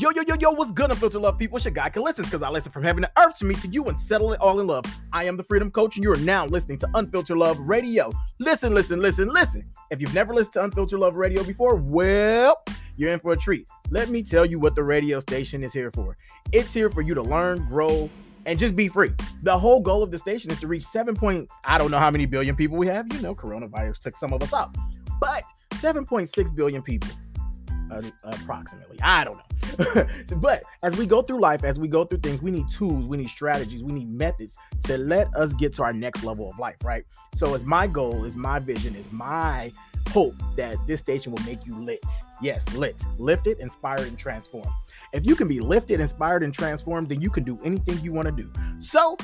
Yo, yo, yo, yo, what's good, unfiltered love people? It's your guy Kelz Lison because I listen from heaven to earth to me to you and settle it all in love. I am the Freedom Coach, and you are now listening to Unfiltered Love Radio. Listen, listen, listen, listen. If you've never listened to Unfiltered Love Radio before, well, you're in for a treat. Let me tell you what the radio station is here for. It's here for you to learn, grow, and just be free. The whole goal of the station is to reach 7 point, I don't know how many billion people we have. You know, coronavirus took some of us out, but 7.6 billion people, uh, approximately. I don't know. but as we go through life, as we go through things, we need tools, we need strategies, we need methods to let us get to our next level of life, right? So, it's my goal, is my vision, is my hope that this station will make you lit. Yes, lit, lifted, inspired, and transformed. If you can be lifted, inspired, and transformed, then you can do anything you want to do. So,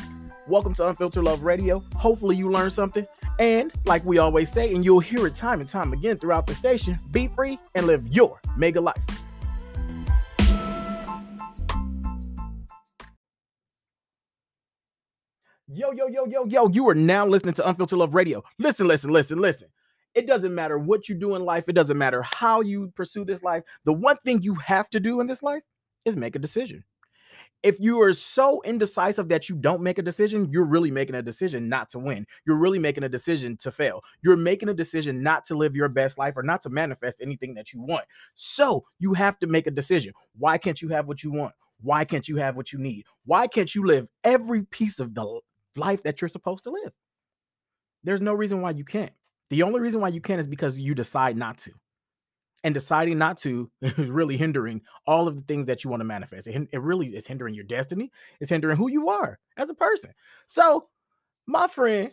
welcome to Unfiltered Love Radio. Hopefully, you learned something. And like we always say, and you'll hear it time and time again throughout the station, be free and live your mega life. Yo, yo, yo, yo, yo, you are now listening to Unfiltered Love Radio. Listen, listen, listen, listen. It doesn't matter what you do in life, it doesn't matter how you pursue this life. The one thing you have to do in this life is make a decision. If you are so indecisive that you don't make a decision, you're really making a decision not to win. You're really making a decision to fail. You're making a decision not to live your best life or not to manifest anything that you want. So you have to make a decision. Why can't you have what you want? Why can't you have what you need? Why can't you live every piece of the life that you're supposed to live. There's no reason why you can't. The only reason why you can't is because you decide not to. And deciding not to is really hindering all of the things that you want to manifest. It, it really is hindering your destiny. It's hindering who you are as a person. So, my friend,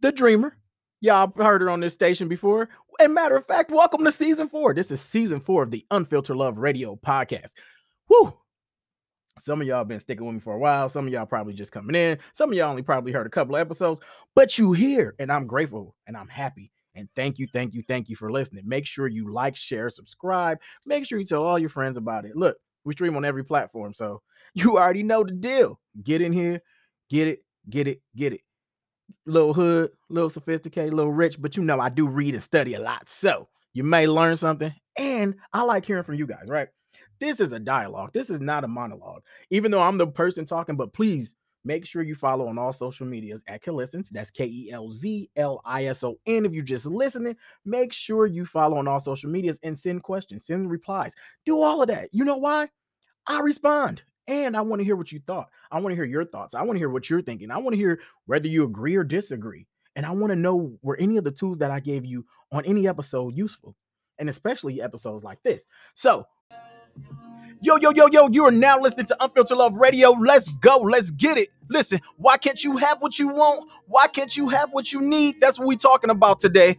the dreamer, y'all heard her on this station before. And matter of fact, welcome to season four. This is season four of the Unfiltered Love Radio podcast. Woo! Some of y'all been sticking with me for a while. Some of y'all probably just coming in. Some of y'all only probably heard a couple of episodes, but you here, and I'm grateful and I'm happy. And thank you, thank you, thank you for listening. Make sure you like, share, subscribe. Make sure you tell all your friends about it. Look, we stream on every platform, so you already know the deal. Get in here, get it, get it, get it. Little hood, little sophisticated, little rich, but you know I do read and study a lot. So you may learn something. And I like hearing from you guys, right? This is a dialogue. This is not a monologue. Even though I'm the person talking, but please make sure you follow on all social medias at Kelzlison. That's K E L Z L I S O N. If you're just listening, make sure you follow on all social medias and send questions, send replies, do all of that. You know why? I respond. And I want to hear what you thought. I want to hear your thoughts. I want to hear what you're thinking. I want to hear whether you agree or disagree. And I want to know were any of the tools that I gave you on any episode useful, and especially episodes like this. So, Yo, yo, yo, yo, you are now listening to Unfiltered Love Radio. Let's go. Let's get it. Listen, why can't you have what you want? Why can't you have what you need? That's what we're talking about today.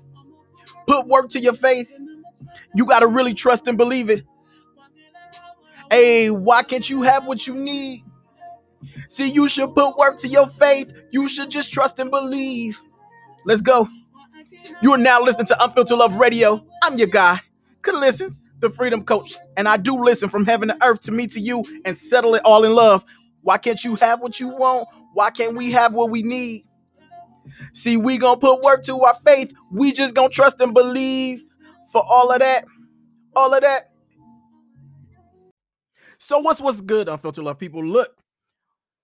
Put work to your faith. You got to really trust and believe it. Hey, why can't you have what you need? See, you should put work to your faith. You should just trust and believe. Let's go. You are now listening to Unfiltered Love Radio. I'm your guy. Kelz Lison the Freedom Coach, and I do listen from heaven to earth to me to you and settle it all in love. Why can't you have what you want? Why can't we have what we need? See, we gonna put work to our faith. We just gonna trust and believe for all of that. All of that. So what's what's good, unfiltered love people? Look,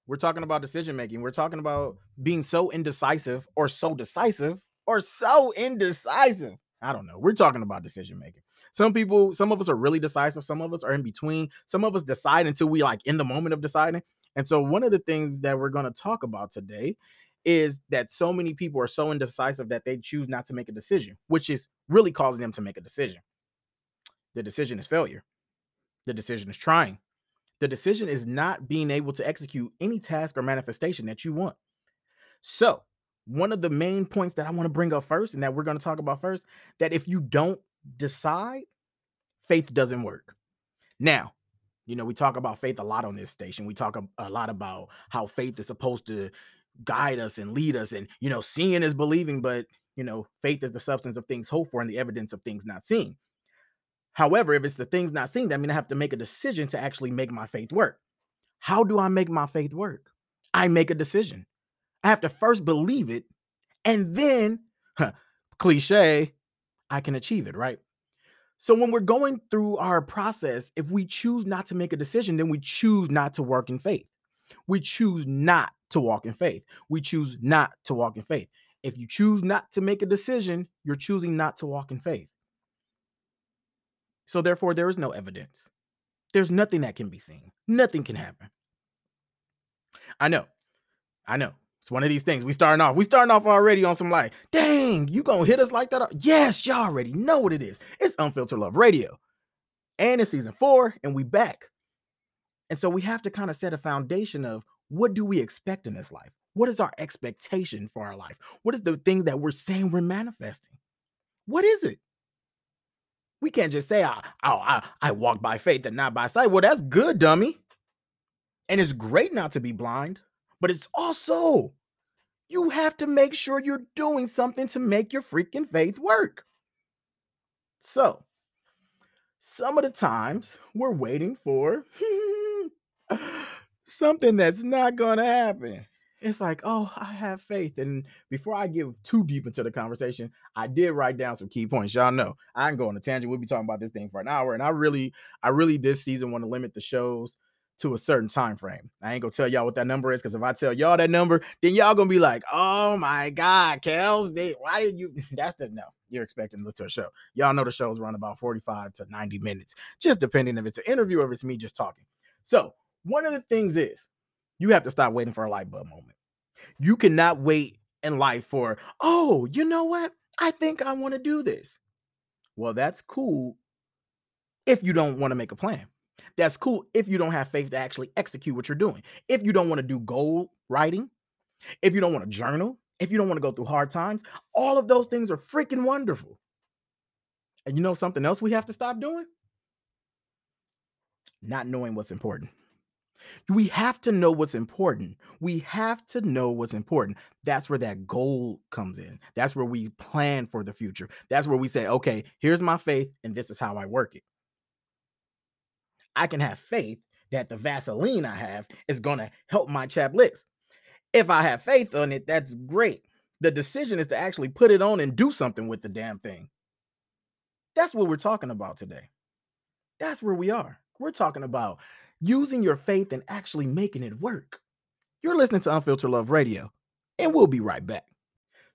we're talking about decision making. We're talking about being so indecisive or so decisive or so indecisive. I don't know. We're talking about decision making. Some people, some of us are really decisive, some of us are in between. Some of us decide until we like in the moment of deciding. And so one of the things that we're going to talk about today is that so many people are so indecisive that they choose not to make a decision, which is really causing them to make a decision. The decision is failure. The decision is trying. The decision is not being able to execute any task or manifestation that you want. So, one of the main points that I want to bring up first and that we're going to talk about first that if you don't decide, faith doesn't work. Now, you know, we talk about faith a lot on this station. We talk a, a, lot about how faith is supposed to guide us and lead us. And, you know, seeing is believing, but, you know, faith is the substance of things hoped for and the evidence of things not seen. However, if it's the things not seen, that means I have to make a decision to actually make my faith work. How do I make my faith work? I make a decision. I have to first believe it, and then, huh, cliche, I can achieve it, right? So when we're going through our process, if we choose not to make a decision, then we choose not to work in faith. We choose not to walk in faith. We choose not to walk in faith. If you choose not to make a decision, you're choosing not to walk in faith. So therefore, there is no evidence. There's nothing that can be seen. Nothing can happen. I know. I know. It's one of these things. We starting off. We starting off already on some like, dang, you gonna hit us like that? Yes, y'all already know what it is. It's Unfiltered Love Radio. And it's season four, and we back. And so we have to kind of set a foundation of what do we expect in this life? What is our expectation for our life? What is the thing that we're saying we're manifesting? What is it? We can't just say, I, I, I walk by faith and not by sight. Well, that's good, dummy. And it's great not to be blind but it's also you have to make sure you're doing something to make your freaking faith work. So, some of the times we're waiting for something that's not going to happen. It's like, oh, I have faith. And before I get too deep into the conversation, I did write down some key points. Y'all know I can go on a tangent. We'll be talking about this thing for an hour. And I really, I really this season want to limit the shows to a certain time frame. I ain't gonna tell y'all what that number is because if I tell y'all that number, then y'all gonna be like, "Oh my God, Kels, they, why did you?" That's the no. You're expecting to listen to a show. Y'all know the shows run about 45 to 90 minutes, just depending if it's an interview or if it's me just talking. So one of the things is you have to stop waiting for a light bulb moment. You cannot wait in life for, oh, you know what? I think I want to do this. Well, that's cool if you don't want to make a plan. That's cool if you don't have faith to actually execute what you're doing. If you don't want to do goal writing, if you don't want to journal, if you don't want to go through hard times, all of those things are freaking wonderful. And you know something else we have to stop doing? Not knowing what's important. We have to know what's important. We have to know what's important. That's where that goal comes in. That's where we plan for the future. That's where we say, okay, here's my faith, and this is how I work it. I can have faith that the Vaseline I have is going to help my chapped lips. If I have faith on it, that's great. The decision is to actually put it on and do something with the damn thing. That's what we're talking about today. That's where we are. We're talking about using your faith and actually making it work. You're listening to Unfiltered Love Radio, and we'll be right back.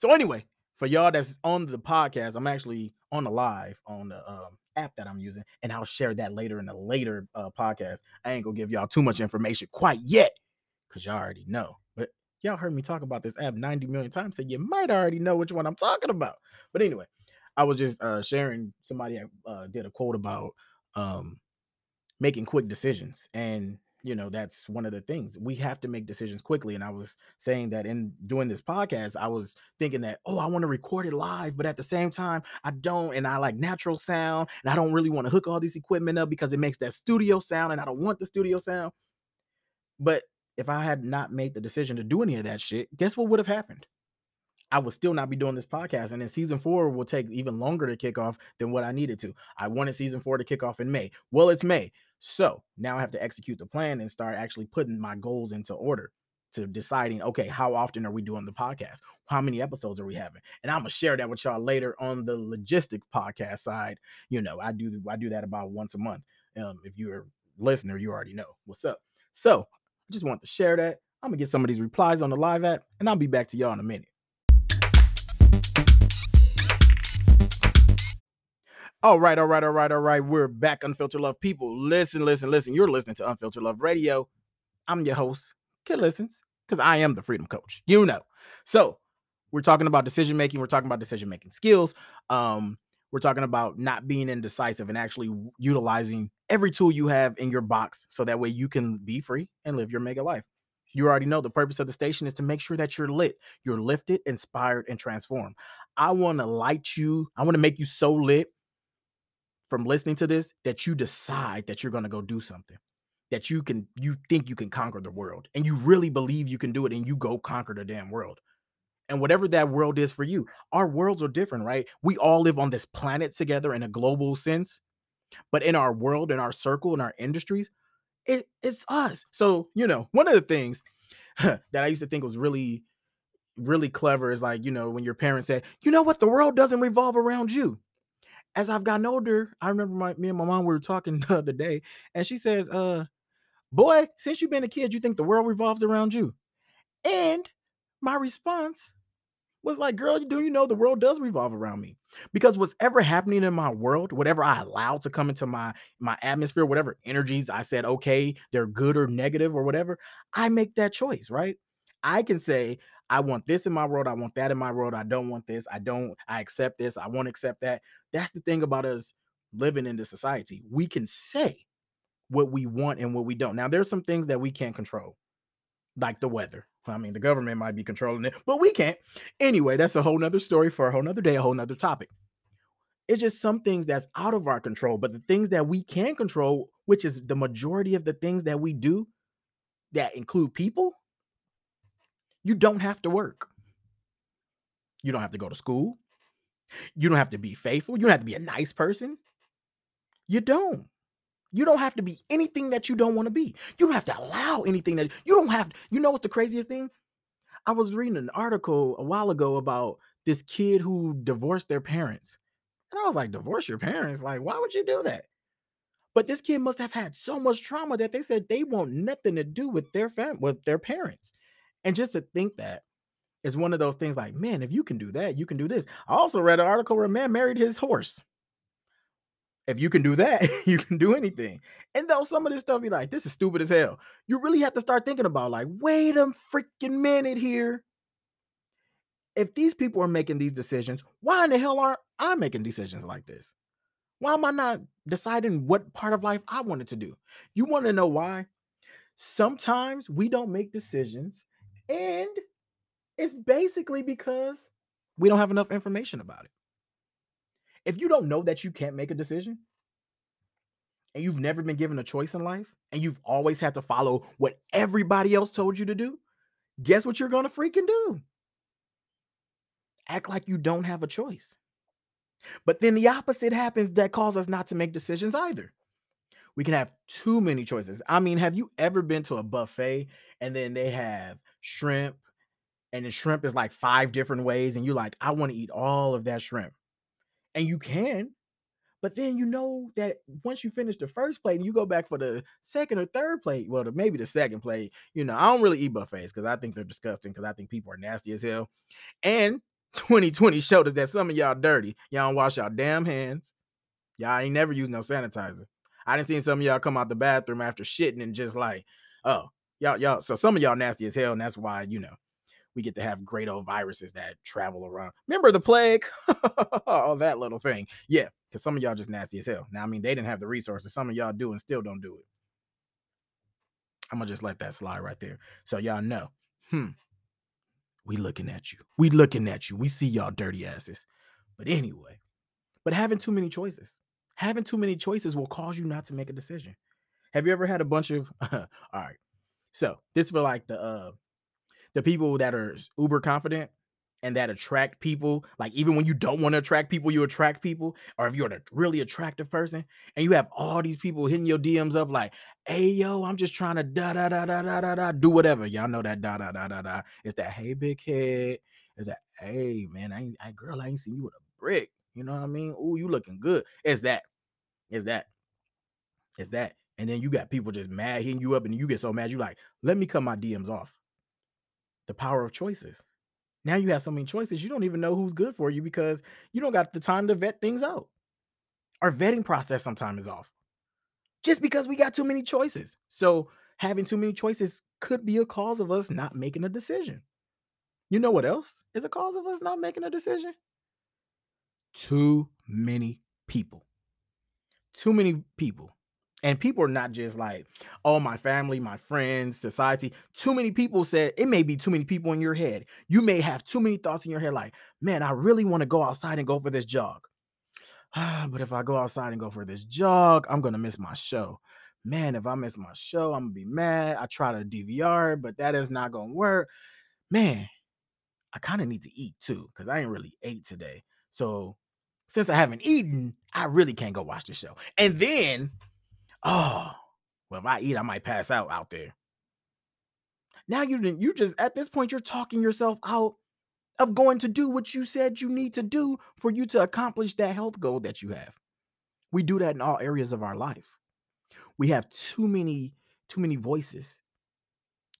So, anyway, for y'all that's on the podcast, I'm actually on the live on the um, app that I'm using, and I'll share that later in a later uh, podcast. I ain't gonna give y'all too much information quite yet, cause y'all already know. But y'all heard me talk about this app 90 million times, so you might already know which one I'm talking about. But anyway, I was just uh, sharing. Somebody uh, did a quote about um, making quick decisions, and you know that's one of the things we have to make decisions quickly and i was saying that in doing this podcast i was thinking that oh i want to record it live but at the same time i don't and i like natural sound and i don't really want to hook all this equipment up because it makes that studio sound and i don't want the studio sound but if i had not made the decision to do any of that shit guess what would have happened I would still not be doing this podcast. And then season four will take even longer to kick off than what I needed to. I wanted season four to kick off in May. Well, it's May. So now I have to execute the plan and start actually putting my goals into order to deciding, okay, how often are we doing the podcast? How many episodes are we having? And I'm gonna share that with y'all later on the logistic podcast side. You know, I do I do that about once a month. Um, if you're a listener, you already know what's up. So I just want to share that. I'm gonna get some of these replies on the live app, and I'll be back to y'all in a minute. All right, all right, all right, all right. We're back, Unfiltered Love people. Listen, listen, listen. You're listening to Unfiltered Love Radio. I'm your host, Kid Listens, because I am the freedom coach. You know. So we're talking about decision making. We're talking about decision making skills. Um, we're talking about not being indecisive and actually utilizing every tool you have in your box so that way you can be free and live your mega life. You already know the purpose of the station is to make sure that you're lit, you're lifted, inspired, and transformed. I want to light you, I want to make you so lit from listening to this that you decide that you're going to go do something that you can you think you can conquer the world and you really believe you can do it and you go conquer the damn world. And whatever that world is for you our worlds are different right? We all live on this planet together in a global sense but in our world in our circle in our industries it, it's us. So you know one of the things that i used to think was really really clever is like you know when your parents say you know what? The world doesn't revolve around you as I've gotten older, I remember my me and my mom we were talking the other day, and she says, "Uh, boy, since you've been a kid, you think the world revolves around you." And my response was like, girl, do you know the world does revolve around me? Because what's ever happening in my world, whatever I allow to come into my my atmosphere, whatever energies I said, okay, they're good or negative or whatever, I make that choice, right? I can say, I want this in my world, I want that in my world, I don't want this, I don't, I accept this, I won't accept that. That's the thing about us living in this society. We can say what we want and what we don't. Now, there's some things that we can't control, like the weather I mean, the government might be controlling it, but we can't. Anyway, that's a whole nother story for a whole nother day, a whole nother topic. It's just some things that's out of our control, but the things that we can control, which is the majority of the things that we do that include people, you don't have to work. You don't have to go to school. You don't have to be faithful. You don't have to be a nice person. You don't. You don't have to be anything that you don't want to be. You don't have to allow anything that you don't have. You know what's the craziest thing? I was reading an article a while ago about this kid who divorced their parents. And I was like, divorce your parents? Like, why would you do that? But this kid must have had so much trauma that they said they want nothing to do with their fam with their parents. And just to think that is one of those things like, man, if you can do that, you can do this. I also read an article where a man married his horse if you can do that, you can do anything. And though some of this stuff be like, this is stupid as hell, you really have to start thinking about like, wait a freaking minute here. If these people are making these decisions, why in the hell aren't I making decisions like this? Why am I not deciding what part of life I wanted to do? You want to know why? Sometimes we don't make decisions, and it's basically because we don't have enough information about it. If you don't know that you can't make a decision and you've never been given a choice in life and you've always had to follow what everybody else told you to do, guess what you're going to freaking do? Act like you don't have a choice. But then the opposite happens that causes us not to make decisions either. We can have too many choices. I mean, have you ever been to a buffet and then they have shrimp and the shrimp is like five different ways and you're like, I want to eat all of that shrimp and you can. But then you know that once you finish the first plate and you go back for the second or third plate, well, the, maybe the second plate, you know, I don't really eat buffets because I think they're disgusting because I think people are nasty as hell. And 2020 showed us that some of y'all dirty. Y'all don't wash y'all damn hands. Y'all ain't never used no sanitizer. I didn't see some of y'all come out the bathroom after shitting and just like, oh, y'all, y'all. So some of y'all nasty as hell, and that's why you know we get to have great old viruses that travel around. Remember the plague? All that little thing. Yeah, because some of y'all just nasty as hell. Now, I mean, they didn't have the resources. Some of y'all do and still don't do it. I'm gonna just let that slide right there. So y'all know. Hmm. We looking at you. We looking at you. We see y'all dirty asses. But anyway, but having too many choices. Having too many choices will cause you not to make a decision. Have you ever had a bunch of all right. So this for like the uh the people that are uber confident and that attract people, like even when you don't want to attract people, you attract people, or if you're a really attractive person and you have all these people hitting your DMs up like, hey yo, I'm just trying to da da da da da da da do whatever. Y'all know that da da da da da. It's that hey big head. It's that hey man, I ain't I girl, I ain't seen you with a brick. You know what I mean? Oh, you looking good. It's that. It's that. It's that. And then you got people just mad hitting you up, and you get so mad, you like, let me cut my DMs off the power of choices. Now you have so many choices, you don't even know who's good for you because you don't got the time to vet things out. Our vetting process sometimes is off just because we got too many choices. So, having too many choices could be a cause of us not making a decision. You know what else is a cause of us not making a decision? Too many people. Too many people and people are not just like, oh, my family, my friends, society. Too many people said it may be too many people in your head. You may have too many thoughts in your head, like, man, I really want to go outside and go for this jog. but if I go outside and go for this jog, I'm gonna miss my show. Man, if I miss my show, I'm gonna be mad. I try to DVR, but that is not gonna work. Man, I kind of need to eat too, because I ain't really ate today. So since I haven't eaten, I really can't go watch the show. And then oh, well, if I eat, I might pass out out there. Now you didn't, you just at this point you're talking yourself out of going to do what you said you need to do for you to accomplish that health goal that you have. We do that in all areas of our life. We have too many too many voices,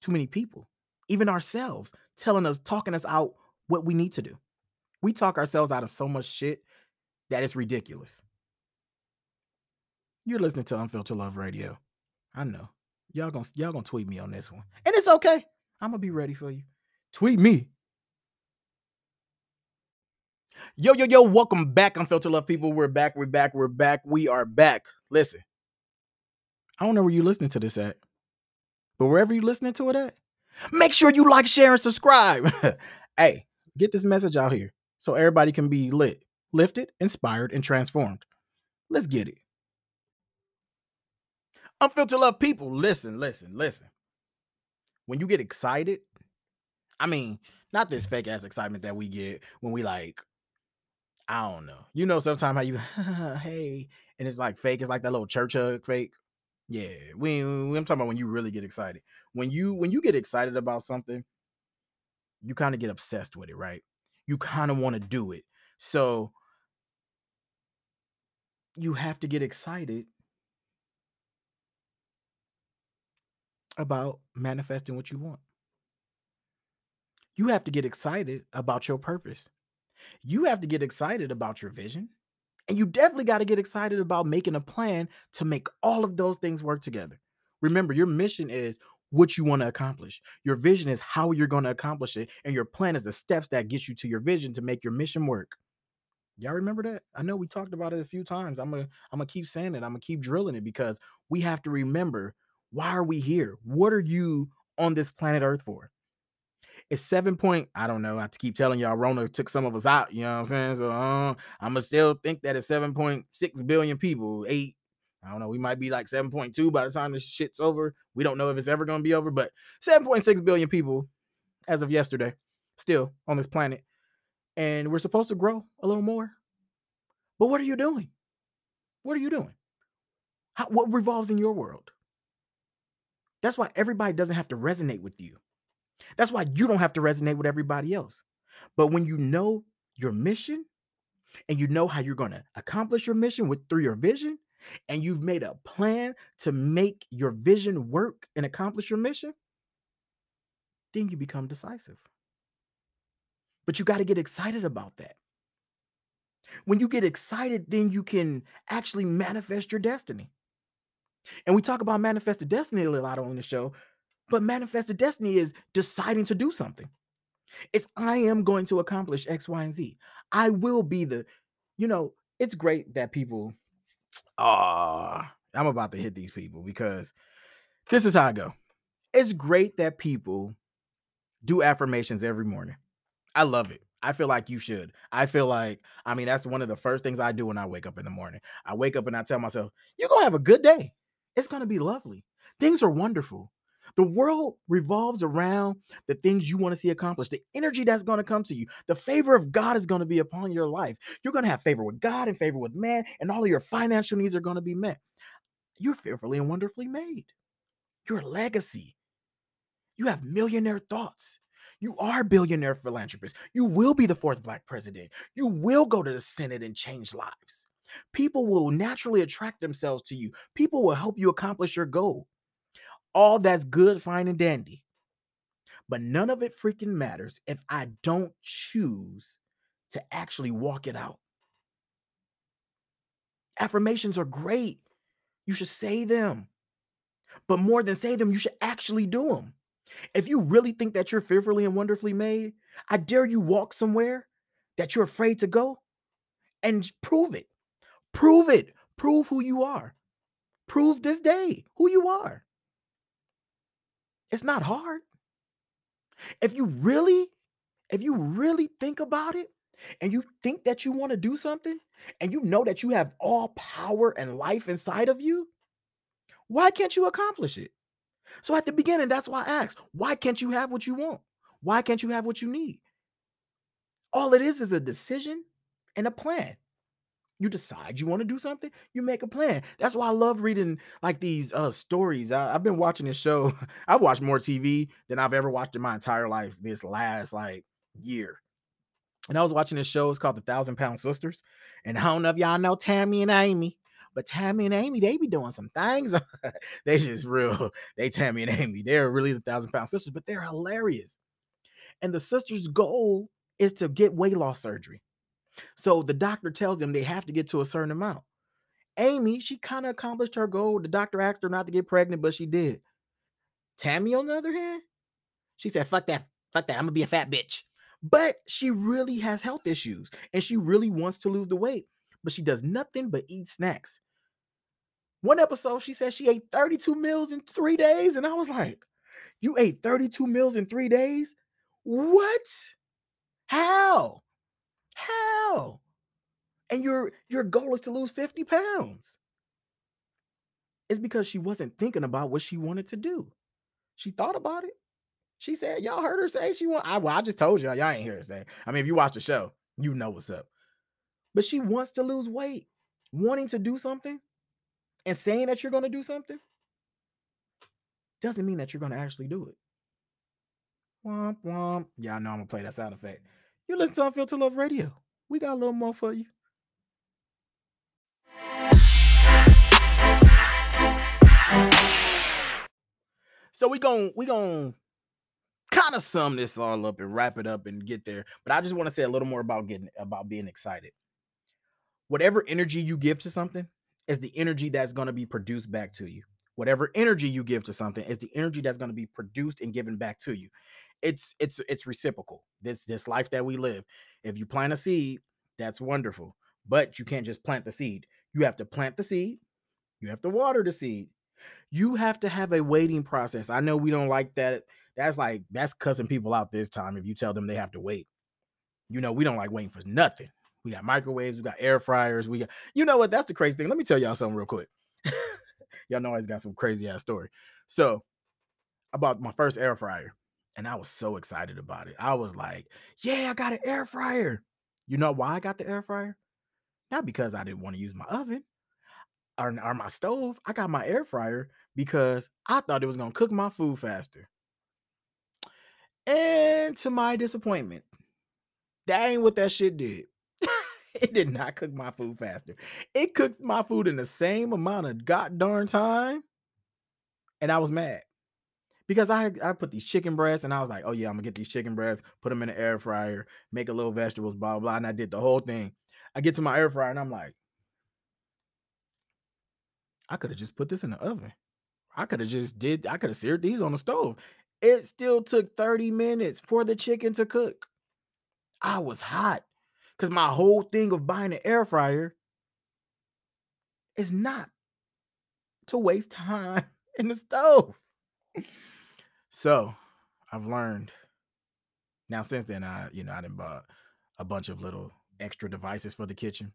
too many people, even ourselves telling us talking us out what we need to do. We talk ourselves out of so much shit that it's ridiculous. You're listening to Unfiltered Love Radio. I know. Y'all gonna y'all gonna tweet me on this one. And it's okay. I'm gonna be ready for you. Tweet me. Yo, yo, yo, welcome back, Unfiltered Love people. We're back, we're back, we're back. We are back. Listen, I don't know where you're listening to this at, but wherever you're listening to it at, make sure you like, share, and subscribe. hey, get this message out here so everybody can be lit, lifted, inspired, and transformed. Let's get it. Unfiltered Love people, listen, listen, listen. When you get excited, I mean, not this fake ass excitement that we get when we like, I don't know. You know, sometimes how you, hey, and it's like fake. It's like that little church hug fake. Yeah, we, I'm talking about when you really get excited. When you when you get excited about something, you kind of get obsessed with it, right? You kind of want to do it. So you have to get excited about manifesting what you want. You have to get excited about your purpose. You have to get excited about your vision. And you definitely got to get excited about making a plan to make all of those things work together. Remember, your mission is what you want to accomplish. Your vision is how you're going to accomplish it. And your plan is the steps that get you to your vision to make your mission work. Y'all remember that? I know we talked about it a few times. I'm gonna I'm gonna keep saying it. I'm gonna keep drilling it because we have to remember why are we here? What are you on this planet Earth for? It's seven point. I don't know. I keep telling y'all, Rona took some of us out. You know what I'm saying? So uh, I'm gonna still think that it's 7.6 billion people. Eight. I don't know. We might be like 7.2 by the time this shit's over. We don't know if it's ever gonna be over, but 7.6 billion people as of yesterday, still on this planet, and we're supposed to grow a little more. But what are you doing? What are you doing? How, what revolves in your world? That's why everybody doesn't have to resonate with you. That's why you don't have to resonate with everybody else. But when you know your mission and you know how you're going to accomplish your mission with through your vision and you've made a plan to make your vision work and accomplish your mission, then you become decisive. But you got to get excited about that. When you get excited, then you can actually manifest your destiny. And we talk about manifested destiny a lot on the show but manifested destiny is deciding to do something. It's I am going to accomplish X, Y, and Z. I will be the, you know, it's great that people, ah, uh, I'm about to hit these people because this is how I go. It's great that people do affirmations every morning. I love it. I feel like you should. I feel like, I mean, that's one of the first things I do when I wake up in the morning. I wake up and I tell myself, you're going to have a good day. It's going to be lovely. Things are wonderful. The world revolves around the things you want to see accomplished, the energy that's going to come to you. The favor of God is going to be upon your life. You're going to have favor with God and favor with man, and all of your financial needs are going to be met. You're fearfully and wonderfully made. Your legacy. You have millionaire thoughts. You are billionaire philanthropist. You will be the fourth black president. You will go to the Senate and change lives. People will naturally attract themselves to you. People will help you accomplish your goal all that's good, fine, and dandy. But none of it freaking matters if I don't choose to actually walk it out. Affirmations are great. You should say them. But more than say them, you should actually do them. If you really think that you're fearfully and wonderfully made, I dare you walk somewhere that you're afraid to go and prove it. Prove it. Prove who you are. Prove this day who you are. It's not hard. If you really, if you really think about it and you think that you want to do something and you know that you have all power and life inside of you, why can't you accomplish it? So at the beginning, that's why I asked, why can't you have what you want? Why can't you have what you need? All it is is a decision and a plan. You decide you want to do something, you make a plan. That's why I love reading like these uh stories. I, have been watching this show. I've watched more TV than I've ever watched in my entire life this last like year. And I was watching this show. It's called The Thousand Pound Sisters. And I don't know if y'all know Tammy and Amy, but Tammy and Amy, they be doing some things. they just real. They Tammy and Amy. They're really the Thousand Pound Sisters, but they're hilarious. And the sisters' goal is to get weight loss surgery. So the doctor tells them they have to get to a certain amount. Amy, she kind of accomplished her goal. The doctor asked her not to get pregnant, but she did. Tammy, on the other hand, she said, fuck that, fuck that. I'm gonna be a fat bitch. But she really has health issues and she really wants to lose the weight, but she does nothing but eat snacks. One episode, she said she ate 32 meals in three days. And I was like, You ate 32 meals in three days? What? How? How? And your your goal is to lose 50 pounds. It's because she wasn't thinking about what she wanted to do. She thought about it. She said, Y'all heard her say she want. I well, I just told y'all, y'all ain't hear her say. I mean, if you watch the show, you know what's up. But she wants to lose weight, wanting to do something and saying that you're to do something doesn't mean that you're to actually do it. Womp womp. Y'all know I'm gonna play that sound effect. You listen to Unfiltered Love Radio. We got a little more for you. So we going we going kind of sum this all up and wrap it up and get there. But I just want to say a little more about getting about being excited. Whatever energy you give to something is the energy that's going to be produced back to you. Whatever energy you give to something is the energy that's going to be produced and given back to you. It's it's it's reciprocal. This this life that we live. If you plant a seed, that's wonderful. But you can't just plant the seed. You have to plant the seed. You have to water the seed. You have to have a waiting process. I know we don't like that that's like that's cussing people out this time if you tell them they have to wait. You know, we don't like waiting for nothing. We got microwaves, we got air fryers, we got you know what? That's the crazy thing. Let me tell y'all something real quick. y'all know I got some crazy ass story. So about my first air fryer, and I was so excited about it. I was like, yeah, I got an air fryer. You know why I got the air fryer? Not because I didn't want to use my oven or, or my stove. I got my air fryer because I thought it was gonna cook my food faster. And to my disappointment, that ain't what that shit did. it did not cook my food faster. It cooked my food in the same amount of god darn time. And I was mad because I I put these chicken breasts and I was like, oh yeah, I'm gonna get these chicken breasts, put them in the air fryer, make a little vegetables, blah blah. And I did the whole thing. I get to my air fryer and I'm like, I could have just put this in the oven. I could have just did. I could have seared these on the stove. It still took 30 minutes for the chicken to cook. I was hot because my whole thing of buying an air fryer is not to waste time in the stove. So I've learned now since then I, you know, I didn't buy a bunch of little extra devices for the kitchen,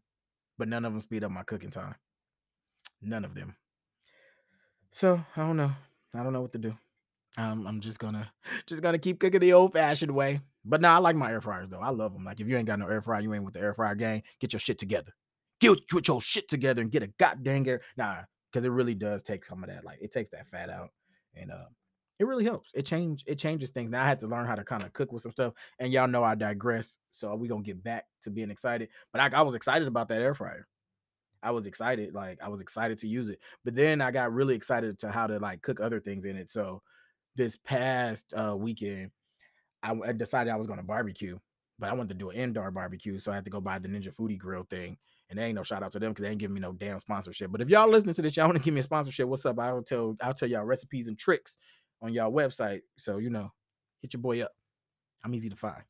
but none of them speed up my cooking time. None of them. So I don't know. I don't know what to do. Um, I'm just gonna just gonna keep cooking the old fashioned way. But now nah, I like my air fryers though. I love them. Like if you ain't got no air fryer, you ain't with the air fryer gang. Get your shit together. Get, your shit together and get a goddamn air. Nah, because it really does take some of that. Like it takes that fat out, and uh, it really helps. It change it changes things. Now I had to learn how to kind of cook with some stuff, and y'all know I digress. So we gonna get back to being excited. But I, I was excited about that air fryer. I was excited, like I was excited to use it. But then I got really excited to how to like cook other things in it. So this past uh, weekend, I, I decided I was to barbecue, but I wanted to do an indoor barbecue, so I had to go buy the Ninja Foodi Grill thing. And there ain't no shout out to them because they ain't giving me no damn sponsorship. But if y'all listening to this, y'all want to give me a sponsorship, what's up? I'll tell I'll tell y'all recipes and tricks on y'all website. So you know, hit your boy up. I'm easy to find.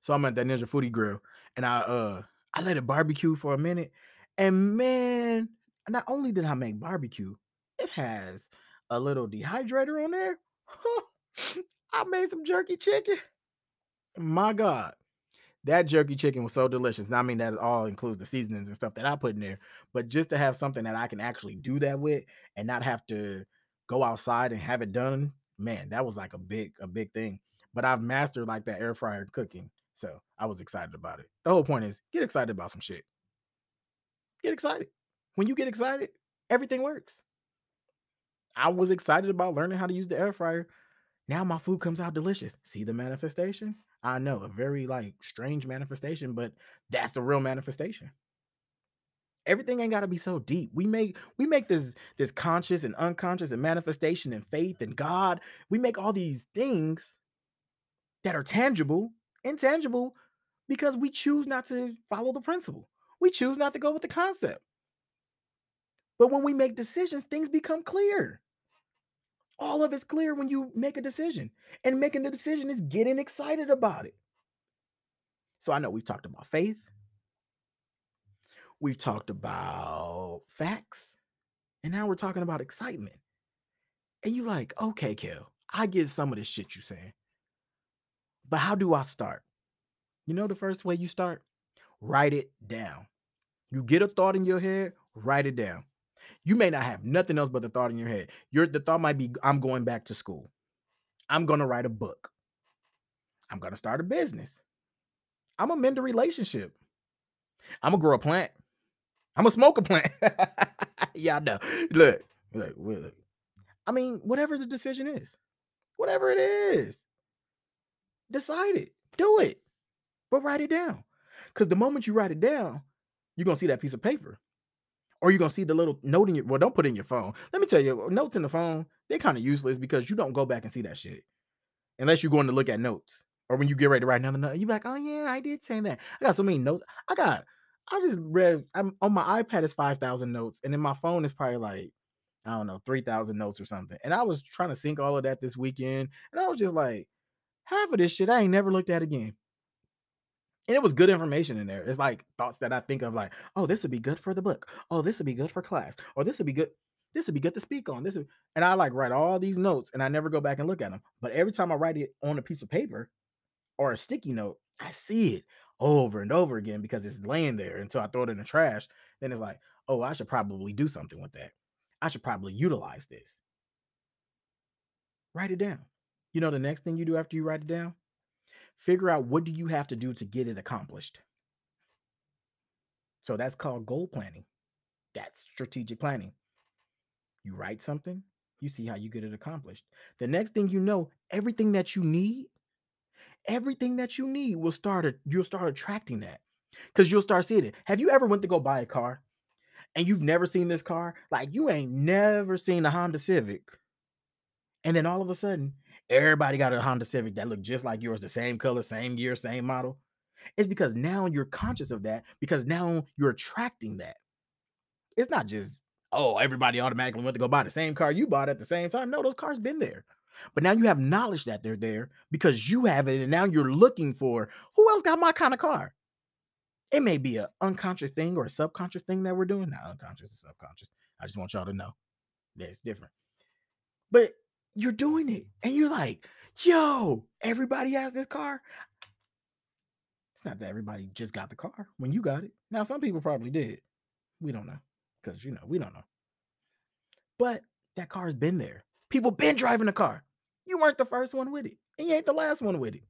So I'm at that Ninja Foodi Grill, and I uh I let it barbecue for a minute, and man, not only did I make barbecue, it has a little dehydrator on there. I made some jerky chicken. My God, that jerky chicken was so delicious. Now, I mean, that all includes the seasonings and stuff that I put in there. But just to have something that I can actually do that with and not have to go outside and have it done, man, that was like a big, a big thing. But I've mastered like that air fryer cooking. So I was excited about it. The whole point is get excited about some shit. Get excited. When you get excited, everything works. I was excited about learning how to use the air fryer. Now my food comes out delicious. See the manifestation? I know a very like strange manifestation, but that's the real manifestation. Everything ain't got to be so deep. We make we make this this conscious and unconscious and manifestation and faith and God. We make all these things that are tangible, intangible, because we choose not to follow the principle. We choose not to go with the concept. But when we make decisions, things become clear. All of it's clear when you make a decision. And making the decision is getting excited about it. So I know we've talked about faith. We've talked about facts. And now we're talking about excitement. And you're like, okay, Kel, I get some of the shit you saying. But how do I start? You know the first way you start? Write it down. You get a thought in your head, write it down. You may not have nothing else but the thought in your head. Your the thought might be I'm going back to school. I'm going to write a book. I'm going to start a business. I'm gonna mend a relationship. I'm gonna grow a plant. I'm a plant. Y'all know. Look, look, look. I mean, whatever the decision is, whatever it is, decide it. Do it. But write it down. Because the moment you write it down, you're gonna see that piece of paper or you're gonna see the little note in your well, don't put in your phone. Let me tell you, notes in the phone, they're kind of useless because you don't go back and see that shit. Unless you're going to look at notes. Or when you get ready to write another note, you're like, oh yeah, I did say that. I got so many notes. I got, I just read I'm on my iPad is 5,000 notes, and then my phone is probably like, I don't know, 3,000 notes or something. And I was trying to sync all of that this weekend, and I was just like, half of this shit I ain't never looked at again and it was good information in there. It's like thoughts that I think of, like, oh, this would be good for the book. Oh, this would be good for class. Or this would be good. This would be good to speak on. This would, and I like write all these notes, and I never go back and look at them. But every time I write it on a piece of paper or a sticky note, I see it over and over again because it's laying there until I throw it in the trash. Then it's like, oh, I should probably do something with that. I should probably utilize this. Write it down. You know the next thing you do after you write it down? figure out what do you have to do to get it accomplished. So that's called goal planning. That's strategic planning. You write something, you see how you get it accomplished. The next thing you know, everything that you need, everything that you need will start you'll start attracting that. Cuz you'll start seeing it. Have you ever went to go buy a car and you've never seen this car? Like you ain't never seen a Honda Civic. And then all of a sudden, Everybody got a Honda Civic that looked just like yours, the same color, same year, same model. It's because now you're conscious of that because now you're attracting that. It's not just, oh, everybody automatically went to go buy the same car you bought at the same time. No, those cars been there. But now you have knowledge that they're there because you have it, and now you're looking for who else got my kind of car. It may be an unconscious thing or a subconscious thing that we're doing. Not unconscious or subconscious. I just want y'all to know that it's different. But you're doing it. And you're like, yo, everybody has this car. It's not that everybody just got the car when you got it. Now, some people probably did. We don't know. Because, you know, we don't know. But that car's been there. People been driving the car. You weren't the first one with it. And you ain't the last one with it.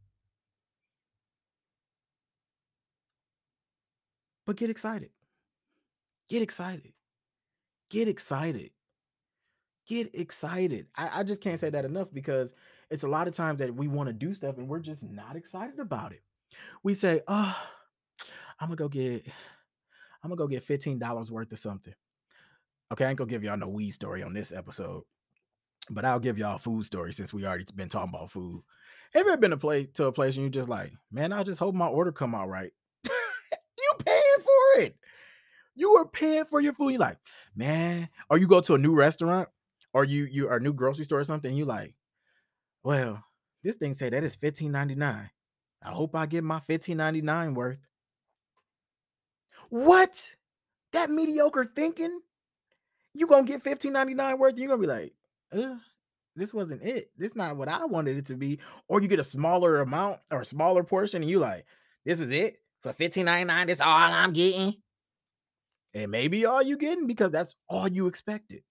But get excited. Get excited. Get excited get excited. I, I just can't say that enough because it's a lot of times that we want to do stuff and we're just not excited about it. We say, oh, I'm gonna go get I'm gonna go get $15 worth of something. Okay, I ain't gonna give y'all no weed story on this episode, but I'll give y'all food story since we already been talking about food. Have you ever been to place to a place and you just like, man, I just hope my order come out right. you paying for it. You are paying for your food. You like, man, or you go to a new restaurant or you you are a new grocery store or something, you like, well, this thing say that is fifteen ninety nine. I hope I get my fifteen ninety nine worth. What? That mediocre thinking? You gonna get fifteen ninety nine worth? You're gonna be like, uh, this wasn't it. This not what I wanted it to be. Or you get a smaller amount or a smaller portion, and you like, this is it for fifteen ninety nine. That's all I'm getting. And maybe all you getting because that's all you expected.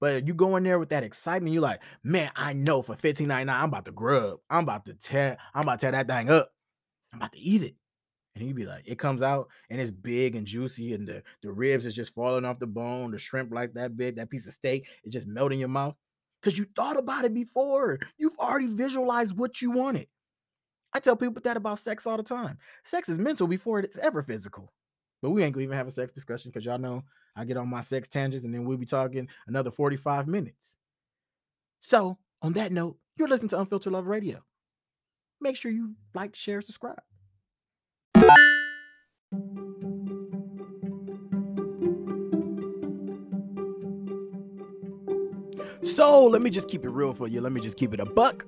But you go in there with that excitement, you're like, man, I know for 15.99, I'm about to grub. I'm about to tear, I'm about to tear that thing up. I'm about to eat it. And would be like, it comes out and it's big and juicy, and the, the ribs is just falling off the bone, the shrimp like that big, that piece of steak is just melting your mouth. because you thought about it before. You've already visualized what you wanted. I tell people that about sex all the time. Sex is mental before it's ever physical. But we ain't gonna even have a sex discussion because y'all know I get on my sex tangents and then we'll be talking another 45 minutes. So, on that note, you're listening to Unfiltered Love Radio. Make sure you like, share, subscribe. So let me just keep it real for you. Let me just keep it a buck.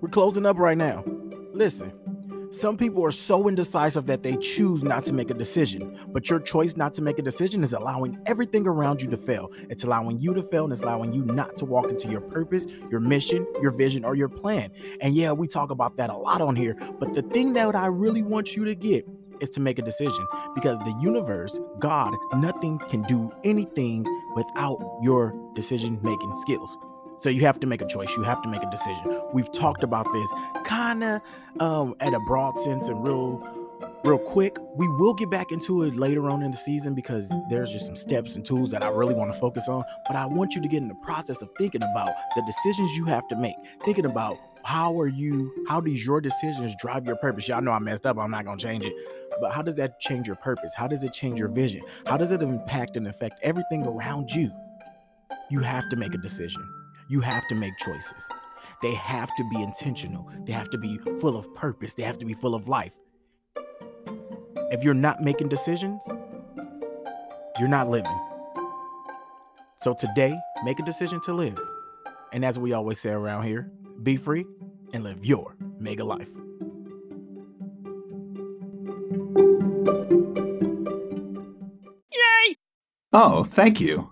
We're closing up right now. Listen, some people are so indecisive that they choose not to make a decision. But your choice not to make a decision is allowing everything around you to fail. It's allowing you to fail and it's allowing you not to walk into your purpose, your mission, your vision, or your plan. And yeah, we talk about that a lot on here. But the thing that I really want you to get is to make a decision because the universe, God, nothing can do anything without your decision making skills. So you have to make a choice. You have to make a decision. We've talked about this kind of um, at a broad sense and real, real quick. We will get back into it later on in the season because there's just some steps and tools that I really want to focus on. But I want you to get in the process of thinking about the decisions you have to make. Thinking about how are you? How does your decisions drive your purpose? Y'all know I messed up. I'm not gonna change it. But how does that change your purpose? How does it change your mm. vision? How does it impact and affect everything around you? You have to make a decision. You have to make choices. They have to be intentional. They have to be full of purpose. They have to be full of life. If you're not making decisions, you're not living. So today, make a decision to live. And as we always say around here, be free and live your mega life. Oh, thank you.